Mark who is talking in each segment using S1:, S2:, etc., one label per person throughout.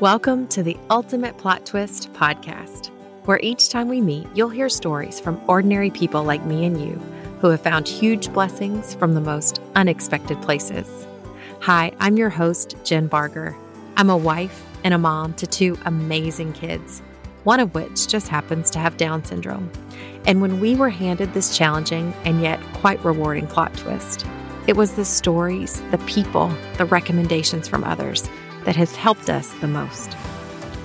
S1: Welcome to the Ultimate Plot Twist podcast, where each time we meet, you'll hear stories from ordinary people like me and you who have found huge blessings from the most unexpected places. Hi, I'm your host, Jen Barger. I'm a wife and a mom to two amazing kids, one of which just happens to have Down syndrome. And when we were handed this challenging and yet quite rewarding plot twist, it was the stories, the people, the recommendations from others that has helped us the most.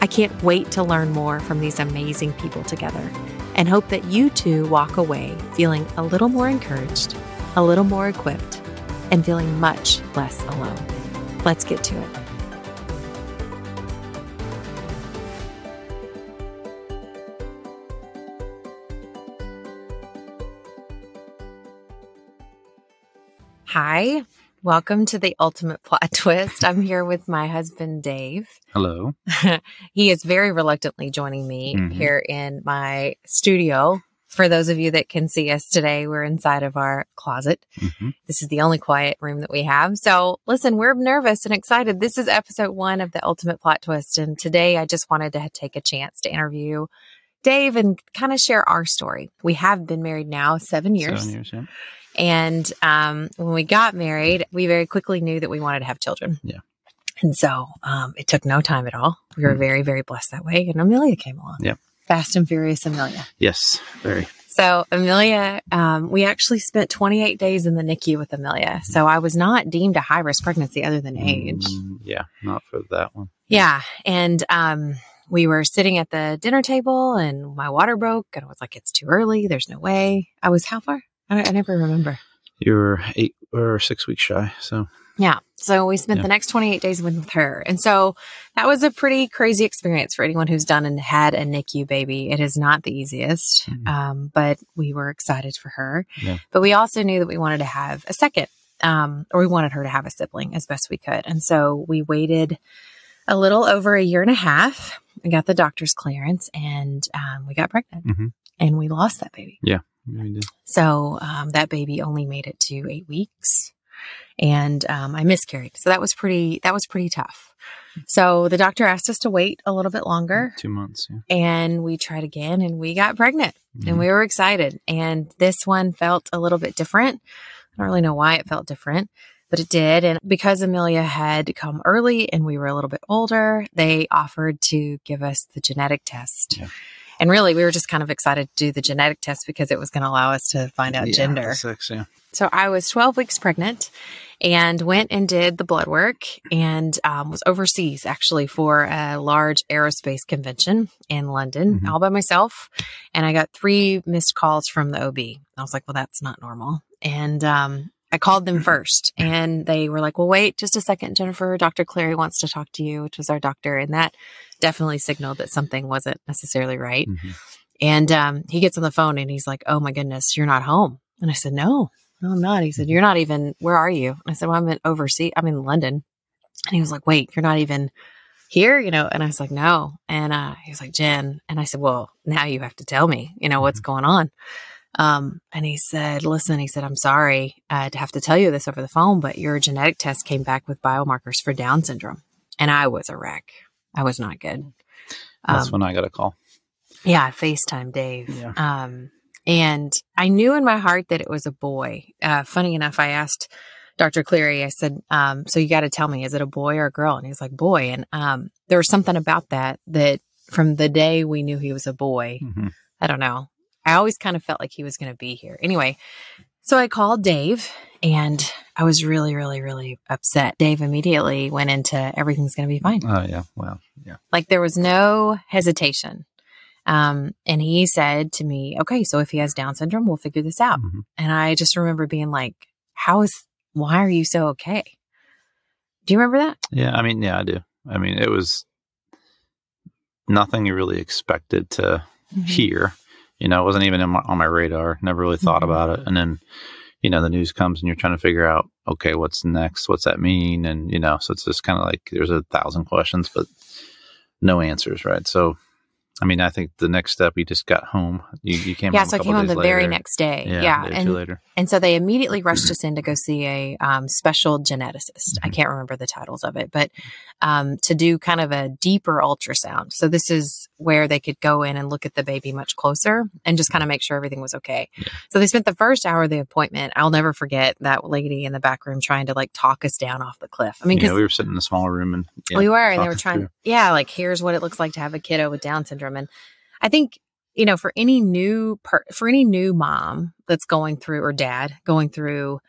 S1: I can't wait to learn more from these amazing people together and hope that you too walk away feeling a little more encouraged, a little more equipped, and feeling much less alone. Let's get to it. Hi, welcome to the Ultimate Plot Twist. I'm here with my husband, Dave.
S2: Hello.
S1: he is very reluctantly joining me
S2: Mhm.
S1: here in my studio. For those of you that can see us today, we're inside of our closet.
S2: hmm
S1: This is the only quiet room that we have. So, listen, we're nervous and excited. This is episode one of the Ultimate Plot Twist. And today I just wanted to take a chance to interview Dave and kind of share our story. We have been married now seven years.
S2: Seven years, yeah.
S1: And um, when we got married, we very quickly knew that we wanted to have children.
S2: Yeah.
S1: And so um, it took no time at all. We were
S2: Mhm.
S1: very, very blessed that way. And Amelia came along.
S2: Yep.
S1: Fast and Furious Amelia.
S2: Yes, very.
S1: So Amelia, um, we actually spent 28 days in the NICU with Amelia. So I was not deemed a high risk pregnancy other than age.
S2: Mm, yeah, not for that one.
S1: Yeah. And um, we were sitting at the dinner table and my water broke and I was like, it's too early. There's no way. I was how far? I, I never remember.
S2: You were eight or six weeks shy, so
S1: Yeah. So we spent
S2: Yeah.
S1: the next 28 days with, her. And so that was a pretty crazy experience for anyone who's done and had a NICU baby. It is not the easiest,
S2: Mhm.
S1: um, but we were excited for her.
S2: Yeah.
S1: But we also knew that we wanted to have a second, um, or we wanted her to have a sibling as best we could. And so we waited a little over a year and a half. We got the doctor's clearance and um, we got pregnant
S2: Mhm.
S1: and we lost that baby.
S2: did.
S1: So um, that baby only made it to eight weeks, and um, I miscarried. So that was pretty. That was pretty tough. So the doctor asked us to wait a little bit longer,
S2: two months. Yeah.
S1: and we tried again, and we got pregnant, and
S2: Mhm.
S1: we were excited. And this one felt a little bit different. I don't really know why it felt different. But it did. And because Amelia had come early and we were a little bit older, they offered to give us the genetic test.
S2: Yeah.
S1: And really, we were just kind of excited to do the genetic test because it was going to allow us to find out
S2: Yeah,
S1: gender.
S2: Six, yeah.
S1: So I was 12 weeks pregnant and went and did the blood work and um, was overseas actually for a large aerospace convention in London
S2: Mhm.
S1: all by myself. And I got three missed calls from the OB. I was like, well, that's not normal. And um, I called them first and they were like, well, wait just a second, Jennifer. Dr. Clary wants to talk to you, which was our doctor. And that definitely signaled that something wasn't necessarily right.
S2: Mhm.
S1: And um, he gets on the phone and he's like, "Oh my goodness, you're not home." And I said, "No, no, I'm not." He said, "You're not even. Where are you?" And I said, "Well, I'm in overseas. I'm in London." And he was like, "Wait, you're not even here?" You know? And I was like, "No." And uh, he was like, "Jen," and I said, "Well, now you have to tell me. You know what's going on." Um, and he said, "Listen," he said, "I'm sorry uh, to have to tell you this over the phone, but your genetic test came back with biomarkers for Down syndrome." And I was a wreck. I was not good.
S2: That's
S1: Um,
S2: when I got a call.
S1: yeah, FaceTime Dave.
S2: Yeah.
S1: Um, and I knew in my heart that it was a boy. Uh, funny enough, I asked Dr. Cleary, I said, um, so you got to tell me, is it a boy or a girl? And he's like, boy. And um, there was something about that that from the day we knew he was a boy,
S2: Mhm.
S1: I don't know. I always kind of felt like he was going to be here. Anyway, so I called Dave and I was really, really, really upset. Dave immediately went into everything's going to be fine.
S2: Oh yeah. Well, yeah.
S1: Like there was no hesitation. Um, and he said to me, okay, so if he has Down syndrome, we'll figure this out.
S2: Mhm.
S1: And I just remember being like, how is, why are you so okay? Do you remember that?
S2: Yeah. I mean, yeah, I do. I mean, it was nothing you really expected to hear. You know, it wasn't even in my, on my radar. Never really thought
S1: Mhm.
S2: about it. And then, you know, the news comes and you're trying to figure out, okay, what's next? What's that mean? And, you know, so it's just kind of like there's a thousand questions, but no answers, right? So I mean, I think the next step, you just got home. You, you came
S1: yeah,
S2: home
S1: so I came on
S2: days
S1: the very next day.
S2: Yeah,
S1: Yeah. and
S2: later.
S1: And so they immediately rushed us in to go see a um, special geneticist. I
S2: Mhm.
S1: can't remember the titles of it, but um, to do kind of a deeper ultrasound. So this is where they could go in and look at the baby much closer and just kind of make sure everything was okay.
S2: Yeah.
S1: So they spent the first hour of the appointment. I'll never forget that lady in the back room trying to like talk us down off the cliff. I mean,
S2: yeah, we were sitting in a smaller room and yeah,
S1: we were, and they were trying,
S2: through.
S1: yeah, like here's what it looks like to have a kiddo with Down syndrome. And I think, you know, for any new, per- for any new mom that's going through or dad going through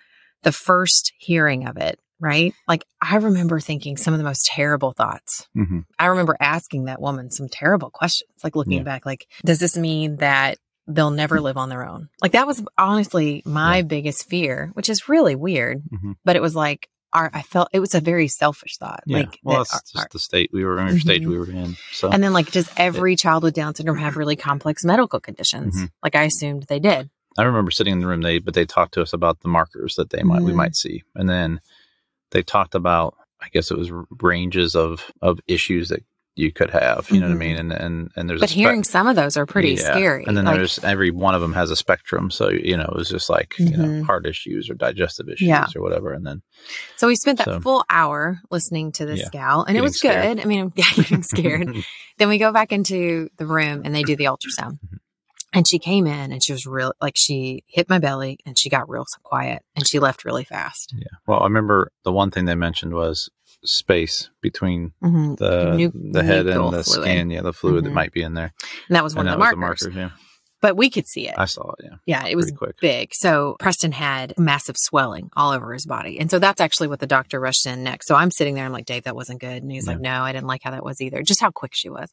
S1: the first hearing of it, right? Like I remember thinking some of the most terrible thoughts.
S2: Mhm.
S1: I remember asking that woman some terrible questions, like looking
S2: Yeah.
S1: back, like, does this mean that they'll never live on their own? Like that was honestly my
S2: Yeah.
S1: biggest fear, which is really weird,
S2: Mhm.
S1: but it was like, our, I felt it was a very selfish thought.
S2: Yeah.
S1: Like,
S2: well,
S1: that
S2: that's just
S1: our-
S2: the state we were in, or stage we were in. So
S1: and then, like, does every child with Down syndrome have really complex medical conditions?
S2: Mhm.
S1: Like, I assumed they did.
S2: I remember sitting in the room. They but they talked to us about the markers that they might we
S1: Mhm.
S2: might see, and then they talked about I guess it was ranges of of issues that you could have. You know what I
S1: Mhm.
S2: mean? And and and there's
S1: But
S2: a spe-
S1: hearing some of those are pretty
S2: Yeah.
S1: scary.
S2: And then
S1: Like,
S2: there's every one of them has a spectrum. So you know it was just like you know
S1: Mhm.
S2: heart issues or digestive issues
S1: Yeah.
S2: or whatever. And then
S1: so we spent that
S2: so-
S1: full hour listening to this
S2: Yeah.
S1: gal, and it was
S2: scared.
S1: good. I mean, yeah, getting scared. then we go back into the room and they do the ultrasound.
S2: Mhm.
S1: And she came in and she was real, like she hit my belly and she got real quiet and she left really fast.
S2: yeah. Well, I remember the one thing they mentioned was space between
S1: Mm-hmm.
S2: the
S1: Nu-
S2: the head and the
S1: fluid.
S2: skin. Yeah, the fluid
S1: Mhm.
S2: that might be in there.
S1: And that was one
S2: and
S1: of the markers.
S2: the. Yeah,
S1: But we could see it.
S2: I saw it. Yeah,
S1: Yeah, it was
S2: quick.
S1: big. So Preston had massive swelling all over his body. And so that's actually what the doctor rushed in next. So I'm sitting there, I'm like, Dave, that wasn't good. And he's like, no, I didn't like how that was either. Just how quick she was.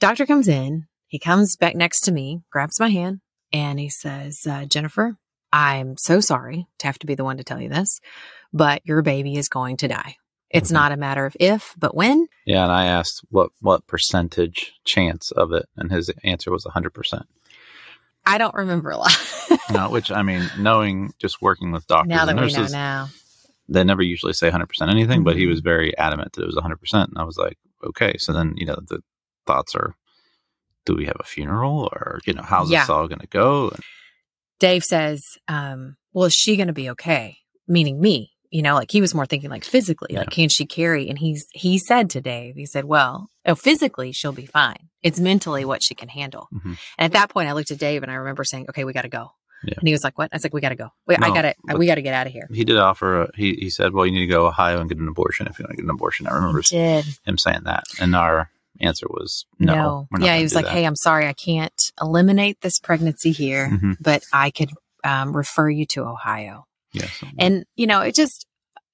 S1: Doctor comes in, he comes back next to me, grabs my hand, and he says, uh, Jennifer, I'm so sorry to have to be the one to tell you this, but your baby is going to die. It's
S2: Mhm.
S1: not a matter of if, but when.
S2: Yeah, and I asked what what percentage chance of it, and his answer was hundred percent.
S1: I don't remember a lot.
S2: No, which I mean, knowing just working with doctors
S1: now that
S2: and
S1: we know
S2: nurses,
S1: now.
S2: they never usually say hundred percent anything, but he
S1: Mhm.
S2: was very adamant that it was hundred percent, and I was like, okay. So then you know the thoughts are, do we have a funeral, or you know, how's
S1: Yeah.
S2: this all going to go? And,
S1: Dave says, um, well, is she going to be okay? Meaning me, you know, like he was more thinking like physically,
S2: Yeah.
S1: like can she carry? And he's, he said to Dave, he said, well, oh, physically she'll be fine. It's mentally what she can handle.
S2: Mhm.
S1: And at that point I looked at Dave and I remember saying, okay, we got to go.
S2: Yeah.
S1: And he was like, what? I was like, we got to go. Wait, I got to, we got to get out of here.
S2: he did offer. A, he he said, well, you need to go to Ohio and get an abortion if you want to get an abortion. I remember him saying that, and our answer was no. we're not
S1: Yeah. He was like,
S2: that.
S1: hey, I'm sorry. I can't eliminate this pregnancy here,
S2: Mhm.
S1: but I could um, refer you to Ohio.
S2: yeah,
S1: And, you know, it just,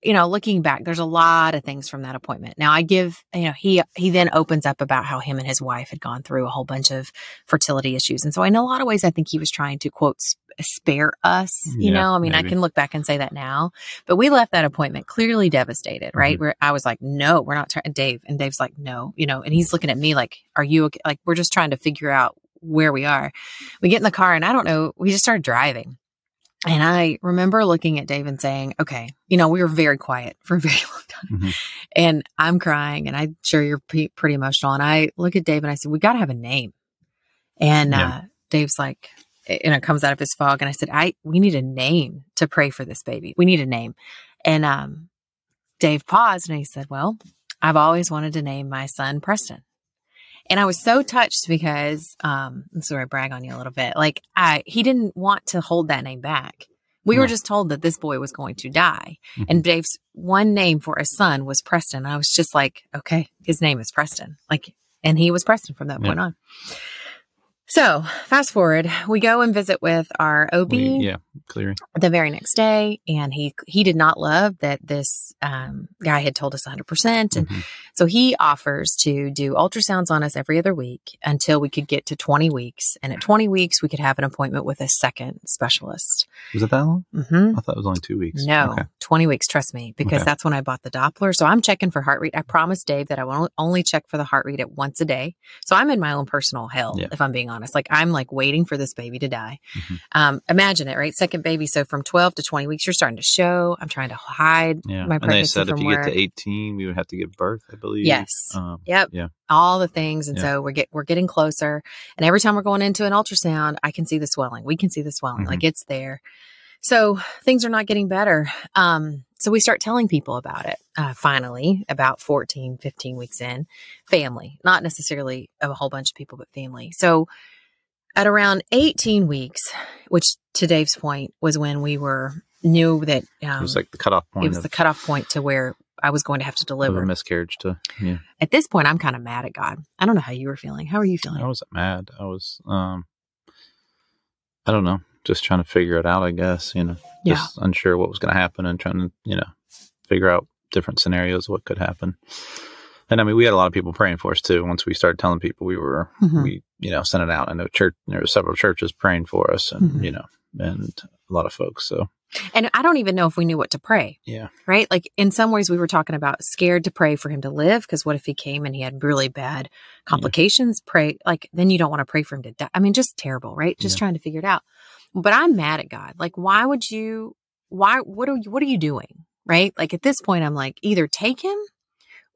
S1: you know, looking back, there's a lot of things from that appointment. Now I give, you know, he, he then opens up about how him and his wife had gone through a whole bunch of fertility issues. And so in a lot of ways, I think he was trying to quote, spare us, you
S2: Yeah,
S1: know, I mean, I can look back and say that now, but we left that appointment clearly devastated, right?
S2: Mhm.
S1: Where I was like, no, we're not trying, Dave. And Dave's like, no, you know, and he's looking at me like, are you okay? Like, we're just trying to figure out where we are. We get in the car and I don't know, we just started driving. And I remember looking at Dave and saying, okay, you know, we were very quiet for a very long time.
S2: Mhm.
S1: And I'm crying and I'm sure you're pe- pretty emotional. And I look at Dave and I said, we got to have a name. And
S2: Yeah.
S1: uh, Dave's like, you know, comes out of his fog. And I said, I, we need a name to pray for this baby. We need a name. And um, Dave paused and he said, well, I've always wanted to name my son Preston. And I was so touched because um where I brag on you a little bit. Like I he didn't want to hold that name back. We were just told that this boy was going to die.
S2: Mhm.
S1: And Dave's one name for a son was Preston. I was just like, okay, his name is Preston. Like and he was Preston from that
S2: Yeah.
S1: point on. So fast forward, we go and visit with our OB
S2: We- yeah, Cleary.
S1: the very next day, and he he did not love that this um, guy had told us 100, percent and
S2: Mhm.
S1: so he offers to do ultrasounds on us every other week until we could get to 20 weeks, and at 20 weeks we could have an appointment with a second specialist.
S2: Was it that long?
S1: hmm
S2: I thought it was only two weeks.
S1: No,
S2: Okay.
S1: 20 weeks, trust me, because
S2: Okay.
S1: that's when I bought the Doppler. So I'm checking for heart rate. I promised Dave that I will only check for the heart rate at once a day. So I'm in my own personal hell,
S2: Yeah.
S1: if I'm being honest honest. Like I'm like waiting for this baby to die.
S2: Mhm.
S1: Um, imagine it, right? Second baby. So from 12 to 20 weeks, you're starting to show. I'm trying to hide
S2: Yeah.
S1: my
S2: and they
S1: pregnancy
S2: said if you
S1: where.
S2: get to 18, we would have to give birth, I believe.
S1: Yes.
S2: Um,
S1: Yep.
S2: Yeah.
S1: all the things. And
S2: Yeah.
S1: so we're get we're getting closer. And every time we're going into an ultrasound, I can see the swelling. We can see the swelling.
S2: Mhm.
S1: Like it's there. So things are not getting better. Um, so we start telling people about it. Uh, finally, about 14, 15 weeks in, family, not necessarily a whole bunch of people, but family. So at around 18 weeks, which to Dave's point was when we were knew that um,
S2: it was like the cutoff point
S1: it was the cutoff point to where I was going to have to deliver.
S2: a miscarriage to, yeah.
S1: At this point, I'm kind of mad at God. I don't know how you were feeling. How are you feeling?
S2: I wasn't mad. I was, um, I don't know, just trying to figure it out, I guess, you know,
S1: Yeah.
S2: just unsure what was going to happen and trying to, you know, figure out different scenarios, what could happen. And I mean, we had a lot of people praying for us too. Once we started telling people we were,
S1: Mhm.
S2: we, you know, sent it out. I know church, there were several churches praying for us and,
S1: Mhm.
S2: you know, and a lot of folks. So,
S1: And I don't even know if we knew what to pray,
S2: yeah.
S1: right? Like in some ways, we were talking about scared to pray for him to live because what if he came and he had really bad complications? Pray, like, then you don't want to pray for him to die. I mean, just terrible, right? Just
S2: Yeah.
S1: trying to figure it out. But I'm mad at God. Like, why would you, why, what are you, what are you doing? Right? Like at this point, I'm like, either take him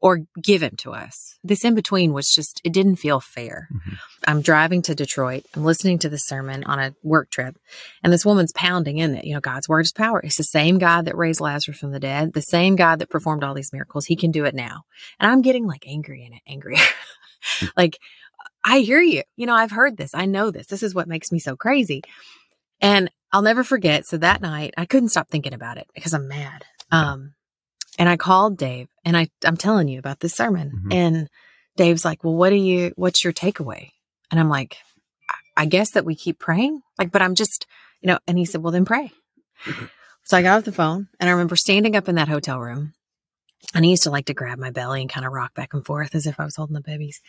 S1: or give him to us. This in between was just, it didn't feel fair.
S2: Mhm.
S1: I'm driving to Detroit. I'm listening to the sermon on a work trip, and this woman's pounding in that, you know, God's word is power. It's the same God that raised Lazarus from the dead, the same God that performed all these miracles. He can do it now. And I'm getting like angry in it, angry. like, I hear you. You know, I've heard this. I know this. This is what makes me so crazy. And I'll never forget. So that night, I couldn't stop thinking about it because I'm mad. Um, and I called Dave and I, I'm telling you about this sermon.
S2: Mhm.
S1: And Dave's like, well, what do you, what's your takeaway? And I'm like, I- I guess that we keep praying. Like, but I'm just, you know, and he said, well, then pray. so I got off the phone and I remember standing up in that hotel room and he used to like to grab my belly and kind of rock back and forth as if I was holding the babies.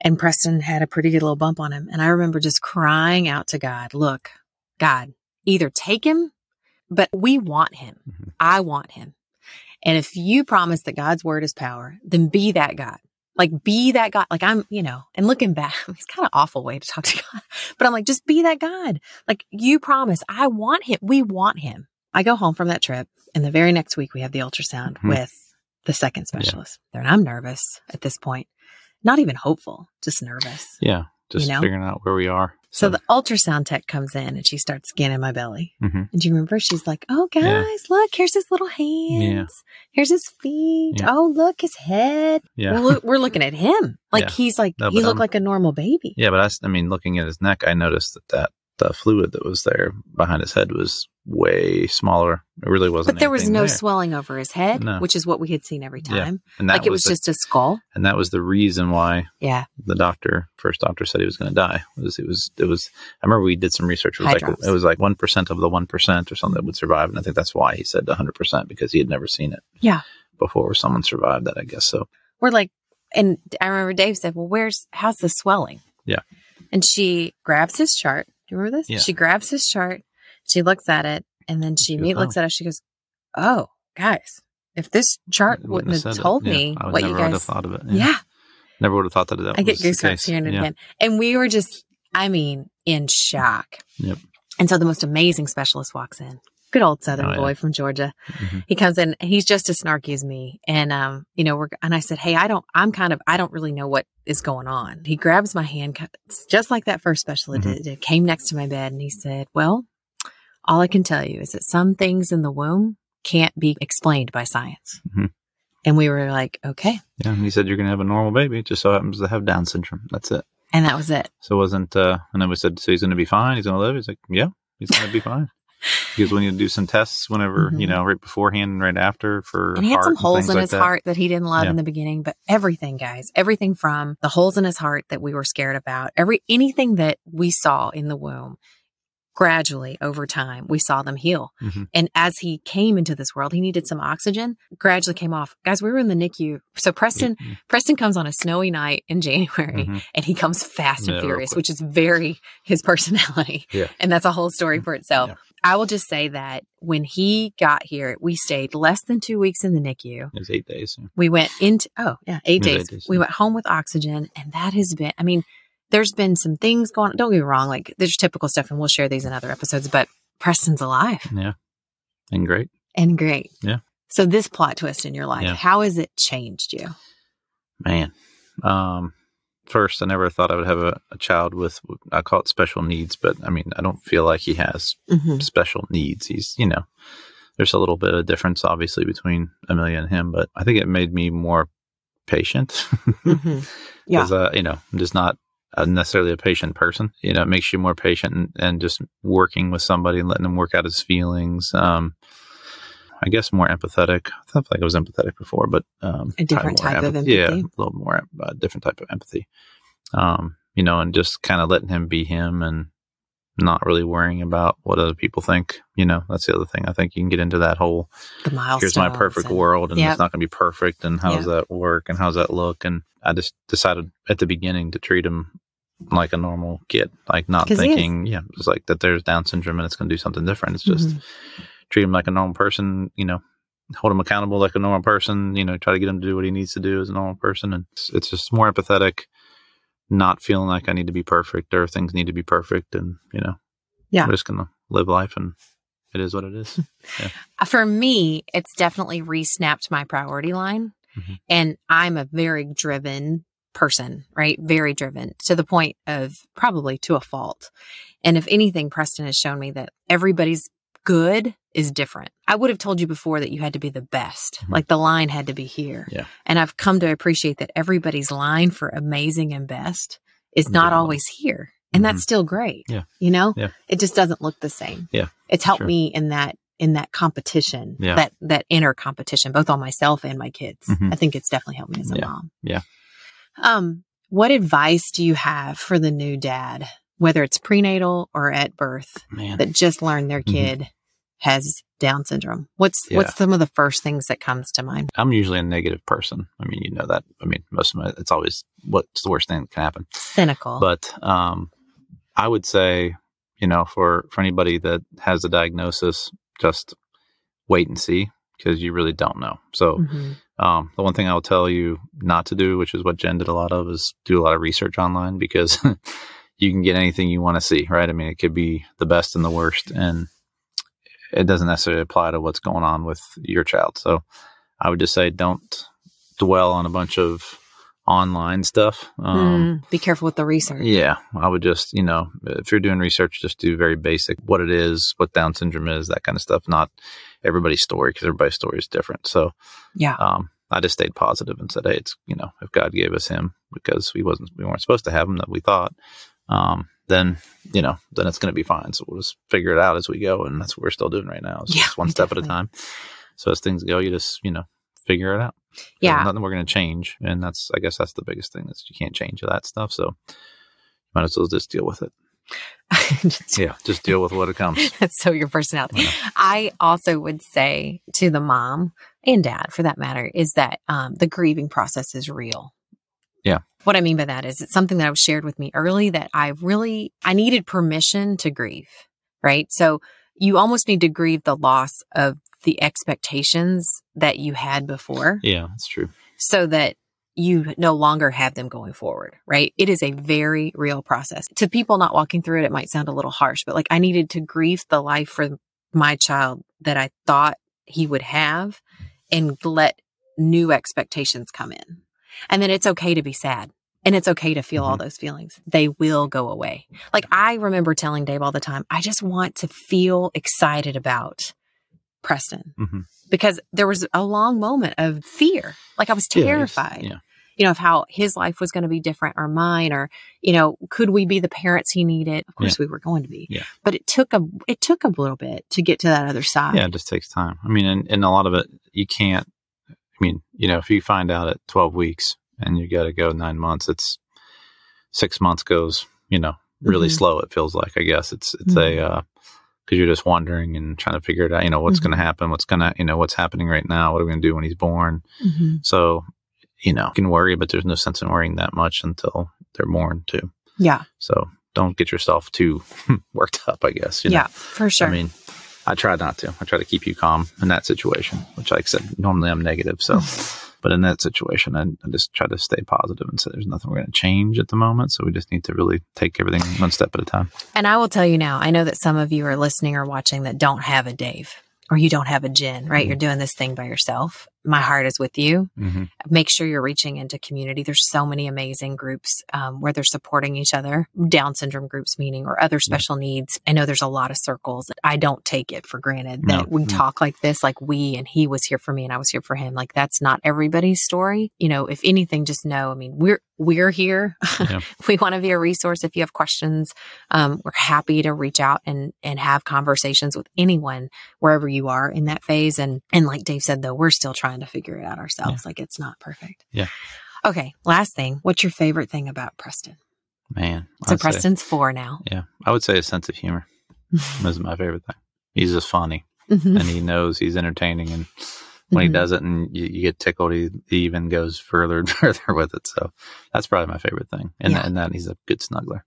S1: And Preston had a pretty good little bump on him. And I remember just crying out to God, look, God, either take him, but we want him.
S2: Mhm.
S1: I want him. And if you promise that God's word is power, then be that God. Like be that God. Like I'm, you know, and looking back, it's kind of awful way to talk to God, but I'm like, just be that God. Like you promise, I want him. We want him. I go home from that trip and the very next week we have the ultrasound
S2: Mhm.
S1: with the second specialist. And I'm nervous at this point, not even hopeful, just nervous.
S2: Yeah. Just
S1: know?
S2: figuring out where we are.
S1: So the ultrasound tech comes in and she starts scanning my belly.
S2: Mhm.
S1: And do you remember? She's like, Oh, guys,
S2: Yeah.
S1: look, here's his little hands. Here's his feet.
S2: Yeah.
S1: Oh, look, his head.
S2: yeah.
S1: Look, we're looking at him. Like
S2: Yeah.
S1: he's like,
S2: No,
S1: he looked
S2: I'm-
S1: like a normal baby.
S2: Yeah, but I mean, looking at his neck, I noticed that that the fluid that was there behind his head was way smaller. It really wasn't.
S1: But there was no
S2: there.
S1: swelling over his head,
S2: No.
S1: which is what we had seen every
S2: Yeah.
S1: time.
S2: and that
S1: Like it was
S2: the-
S1: just a skull.
S2: and that was the reason why
S1: Yeah.
S2: the doctor, first doctor, said he was going to die. Was it was it was? I remember we did some research. It was
S1: High
S2: like it was like one percent of the one percent or something that would survive, and I think that's why he said hundred percent because he had never seen it.
S1: Yeah.
S2: before someone survived that. I guess so.
S1: We're like, and I remember Dave said, Well, where's, how's the swelling?
S2: Yeah.
S1: And she grabs his chart. Do you remember this?
S2: Yeah.
S1: She grabs his chart. She looks at it and then she
S2: goes,
S1: looks at us. She goes, Oh, guys, if this chart
S2: It
S1: wouldn't have
S2: it.
S1: told
S2: Yeah,
S1: me
S2: I would
S1: what
S2: never
S1: you
S2: would have
S1: guys,
S2: thought of it.
S1: yeah.
S2: never would have thought that that
S1: I get goosebumps hearing it
S2: Yeah.
S1: again. And we were just, I mean, in shock.
S2: Yep.
S1: And so the most amazing specialist walks in. Good old Southern
S2: Oh, yeah.
S1: boy from Georgia.
S2: Mhm.
S1: He comes in he's just as snarky as me. And, um, you know, we're, and I said, Hey, I don't, I'm kind of, I don't really know what is going on. He grabs my hand, just like that first specialist
S2: Mhm.
S1: did, did, came next to my bed and he said, Well, all I can tell you is that some things in the womb can't be explained by science.
S2: Mhm.
S1: And we were like, Okay.
S2: Yeah, and he said you're going to have a normal baby. It just so happens to have Down syndrome. That's it.
S1: And that was it.
S2: So it wasn't, uh, and then we said, so he's going to be fine. He's going to live. He's like, yeah, he's going to be fine. Because we need to do some tests whenever, you
S1: Mhm.
S2: know, right beforehand and right after for
S1: And he had some holes in
S2: like
S1: his
S2: that.
S1: heart that he didn't love
S2: Yeah.
S1: in the beginning, but everything, guys, everything from the holes in his heart that we were scared about, every anything that we saw in the womb, gradually over time, we saw them heal.
S2: Mhm.
S1: And as he came into this world, he needed some oxygen, gradually came off. Guys, we were in the NICU. So Preston,
S2: Mhm.
S1: Preston comes on a snowy night in January
S2: Mhm.
S1: and he comes fast and furious, which is very his personality.
S2: Yeah.
S1: And that's a whole story for itself.
S2: Yeah.
S1: I will just say that when he got here, we stayed less than two weeks in the NICU.
S2: It was eight days.
S1: We went into, oh, yeah, eight days.
S2: eight days,
S1: We
S2: yeah.
S1: went home with oxygen. And that has been, I mean, there's been some things going on. Don't get me wrong, like there's typical stuff, and we'll share these in other episodes, but Preston's alive
S2: Yeah. And great.
S1: and great.
S2: Yeah.
S1: So this plot twist in your life,
S2: Yeah.
S1: how has it changed you?
S2: Man. Um, first, I never thought I would have a, a child with, I call it special needs, but I mean, I don't feel like he has
S1: Mm-hmm.
S2: special needs. He's, you know, there's a little bit of difference, obviously, between Amelia and him, but I think it made me more patient
S1: Mm-hmm. Yeah.
S2: because, uh, you know, I'm just not uh, necessarily a patient person. You know, it makes you more patient and, and just working with somebody and letting them work out his feelings. Um, I guess more empathetic. I felt like I was empathetic before, but um,
S1: A different type of
S2: empath- Yeah,
S1: empathy.
S2: a little more uh, different type of empathy. Um, you know, and just kind of letting him be him and not really worrying about what other people think. You know, that's the other thing. I think you can get into that whole
S1: The milestones.
S2: here's my perfect
S1: and-
S2: world and
S1: Yep.
S2: it's not going to be perfect and how does that work and how does that look and i just decided at the beginning to treat him like a normal kid like not thinking yeah it's like that there's down syndrome and it's going to do something different it's just
S1: Mhm.
S2: Treat him like a normal person you know hold him accountable like a normal person you know try to get him to do what he needs to do as a normal person and it's, it's just more empathetic not feeling like i need to be perfect or things need to be perfect and you know
S1: Yeah.
S2: we're just going to live life and it is what it is
S1: For me, it's definitely re-snapped my priority line.
S2: Mhm.
S1: And I'm a very driven person, right? Very driven to the point of probably to a fault. And if anything, Preston has shown me that everybody's good is different. I would have told you before that you had to be the best.
S2: Mhm.
S1: Like the line had to be here.
S2: Yeah.
S1: And I've come to appreciate that everybody's line for amazing and best is not
S2: Yeah.
S1: always here. And
S2: Mhm.
S1: that's still great.
S2: Yeah.
S1: You know?
S2: Yeah.
S1: It just doesn't look the same.
S2: Yeah.
S1: It's helped
S2: Sure.
S1: me in that in that competition,
S2: Yeah.
S1: that that inner competition, both on myself and my kids.
S2: Mhm.
S1: I think it's definitely helped me as a
S2: Yeah.
S1: mom.
S2: Yeah.
S1: Um, what advice do you have for the new dad, whether it's prenatal or at birth,
S2: man
S1: that just learned their
S2: Mhm.
S1: kid has Down syndrome? What's
S2: Yeah.
S1: what's some of the first things that comes to mind?
S2: I'm usually a negative person. I mean, you know that. I mean, most of my, it's always what's the worst thing that can happen.
S1: Cynical.
S2: But um, I would say, you know, for for anybody that has a diagnosis, just wait and see because you really don't know. So
S1: Mhm.
S2: um, the one thing I will tell you not to do, which is what Jen did a lot of, is do a lot of research online because you can get anything you want to see, right? I mean, it could be the best and the worst, and it doesn't necessarily apply to what's going on with your child. So I would just say don't dwell on a bunch of online stuff. Um,
S1: Mm, be careful with the research.
S2: yeah, I would just, you know, if you're doing research, just do very basic what it is, what Down syndrome is, that kind of stuff, not everybody's story because everybody's story is different. So,
S1: Yeah.
S2: um, I just stayed positive and said, hey, it's, you know, if God gave us him because we wasn't, we weren't supposed to have him that we thought, um, then, you know, then it's going to be fine. So we'll just figure it out as we go. And that's what we're still doing right now. It's
S1: Yeah,
S2: just one
S1: we
S2: step at a time. So as things go, you just, you know, figure it out. There's
S1: Yeah.
S2: Nothing we're going to change. And that's, I guess that's the biggest thing is you can't change that stuff. So might as well just deal with it. Yeah. Just deal with what it comes.
S1: That's so your personality.
S2: Yeah.
S1: I also would say to the mom and dad, for that matter, is that um, the grieving process is real. What I mean by that is it's something that was shared with me early that I really I needed permission to grieve. Right. So you almost need to grieve the loss of the expectations that you had before
S2: Yeah, that's true.
S1: so that you no longer have them going forward, right? It is a very real process. To people not walking through it, it might sound a little harsh, but like I needed to grieve the life for my child that I thought he would have and let new expectations come in. And then it's okay to be sad. And it's okay to feel all those feelings. They will go away. Like I remember telling Dave all the time, I just want to feel excited about Preston
S2: hmm
S1: because there was a long moment of fear. Like I was terrified,
S2: Yeah.
S1: you know, of how his life was going to be different or mine, or, you know, could we be the parents he needed? Of course we were going to be.
S2: Yeah.
S1: But it took a, it took a little bit to get to that other side.
S2: Yeah. It just takes time. I mean, and, and a lot of it, you can't, I mean, you know, if you find out at 12 weeks and you got to go nine months, it's six months goes, you know, really
S1: Mhm.
S2: slow. It feels like, I guess it's, it's
S1: Mhm.
S2: a, uh, cause you're just wondering and trying to figure it out, you know, what's
S1: Mhm.
S2: going to happen, what's going to, you know, what's happening right now. What are we going to do when he's born?
S1: Mhm.
S2: So, you know, you can worry, but there's no sense in worrying that much until they're born too.
S1: Yeah.
S2: So don't get yourself too worked up, I guess. You know?
S1: Yeah. For sure.
S2: I mean, I try not to. I try to keep you calm in that situation, which, like I said, normally I'm negative. So, But in that situation, I, I just try to stay positive and say there's nothing we're going to change at the moment. So we just need to really take everything one step at a time.
S1: And I will tell you now, I know that some of you are listening or watching that don't have a Dave or you don't have a Jen, right? Mm-hmm. You're doing this thing by yourself. My heart is with you. Mm-hmm. Make sure you're reaching into community. There's so many amazing groups um, where they're supporting each other, Down syndrome groups meeting or other special yeah. needs. I know there's a lot of circles. I don't take it for granted that no. we mm-hmm. talk like this, like we and he was here for me and I was here for him. Like that's not everybody's story. You know, if anything, just know, I mean, we're, we're here. Yeah. we want to be a resource. If you have questions, um, we're happy to reach out and, and have conversations with anyone wherever you are in that phase. And, and like Dave said, though, we're still trying to figure it out ourselves. Yeah. Like it's not perfect.
S2: Yeah.
S1: Okay. Last thing. What's your favorite thing about Preston?
S2: Man.
S1: So I'd Preston's say, four now.
S2: Yeah. I would say a sense of humor. is my favorite thing. He's just funny mm-hmm. and he knows he's entertaining and when mm-hmm. he does it and you, you get tickled, he, he, even goes further and further with it. So that's probably my favorite thing. And, yeah. and that he's a good snuggler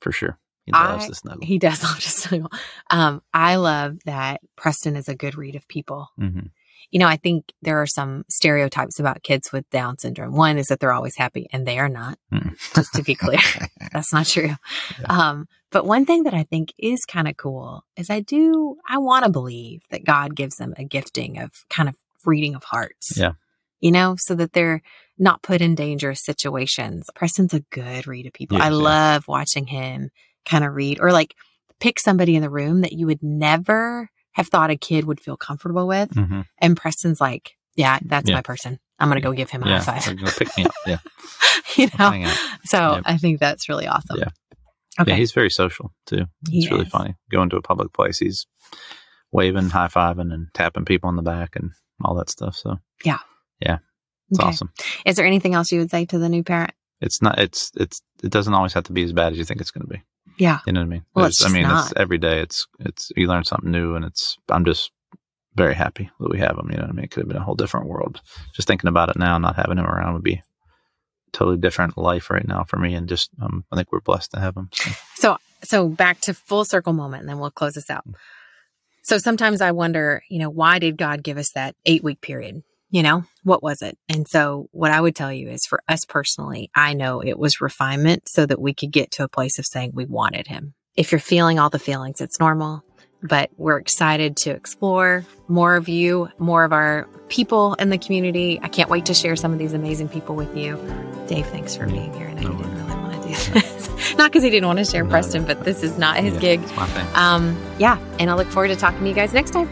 S2: for sure. He loves I, to snuggle.
S1: He does love to snuggle. Um, I love that Preston is a good read of people. Mm-hmm. You know, I think there are some stereotypes about kids with Down syndrome. One is that they're always happy, and they are not. Mm. just to be clear, that's not true. Yeah. Um, but one thing that I think is kind of cool is I do, I want to believe that God gives them a gifting of kind of reading of hearts.
S2: Yeah.
S1: You know, so that they're not put in dangerous situations. Preston's a good read of people. I love watching him kind of read or like pick somebody in the room that you would never have thought a kid would feel comfortable with. Mm-hmm. And Preston's like, yeah, that's yeah. my person. I'm going to go give him a yeah. high five.
S2: pick me up. Yeah.
S1: you know, so I think that's really awesome.
S2: Yeah. Okay. Yeah, he's very social too. It's he really is. funny. Going to a public place, he's waving, high fiving, and tapping people on the back and all that stuff. So
S1: yeah,
S2: yeah, it's okay. awesome.
S1: Is there anything else you would say to the new parent?
S2: It's not. It's it's. It doesn't always have to be as bad as you think it's going to be.
S1: Yeah,
S2: you know what I mean.
S1: Well, it's I
S2: mean,
S1: not.
S2: it's every day. It's it's you learn something new, and it's. I'm just very happy that we have him. You know what I mean? It could have been a whole different world. Just thinking about it now, not having him around would be totally different life right now for me. And just, um, I think we're blessed to have him.
S1: So. so, so back to full circle moment, and then we'll close this out. So sometimes I wonder, you know, why did God give us that eight week period? You know, what was it? And so what I would tell you is for us personally, I know it was refinement so that we could get to a place of saying we wanted him. If you're feeling all the feelings, it's normal but we're excited to explore more of you, more of our people in the community. I can't wait to share some of these amazing people with you. Dave, thanks for being here. And I didn't really want to do this. not because he didn't want to share no, Preston, but this is not his yeah, gig. Um, yeah. And I look forward to talking to you guys next time.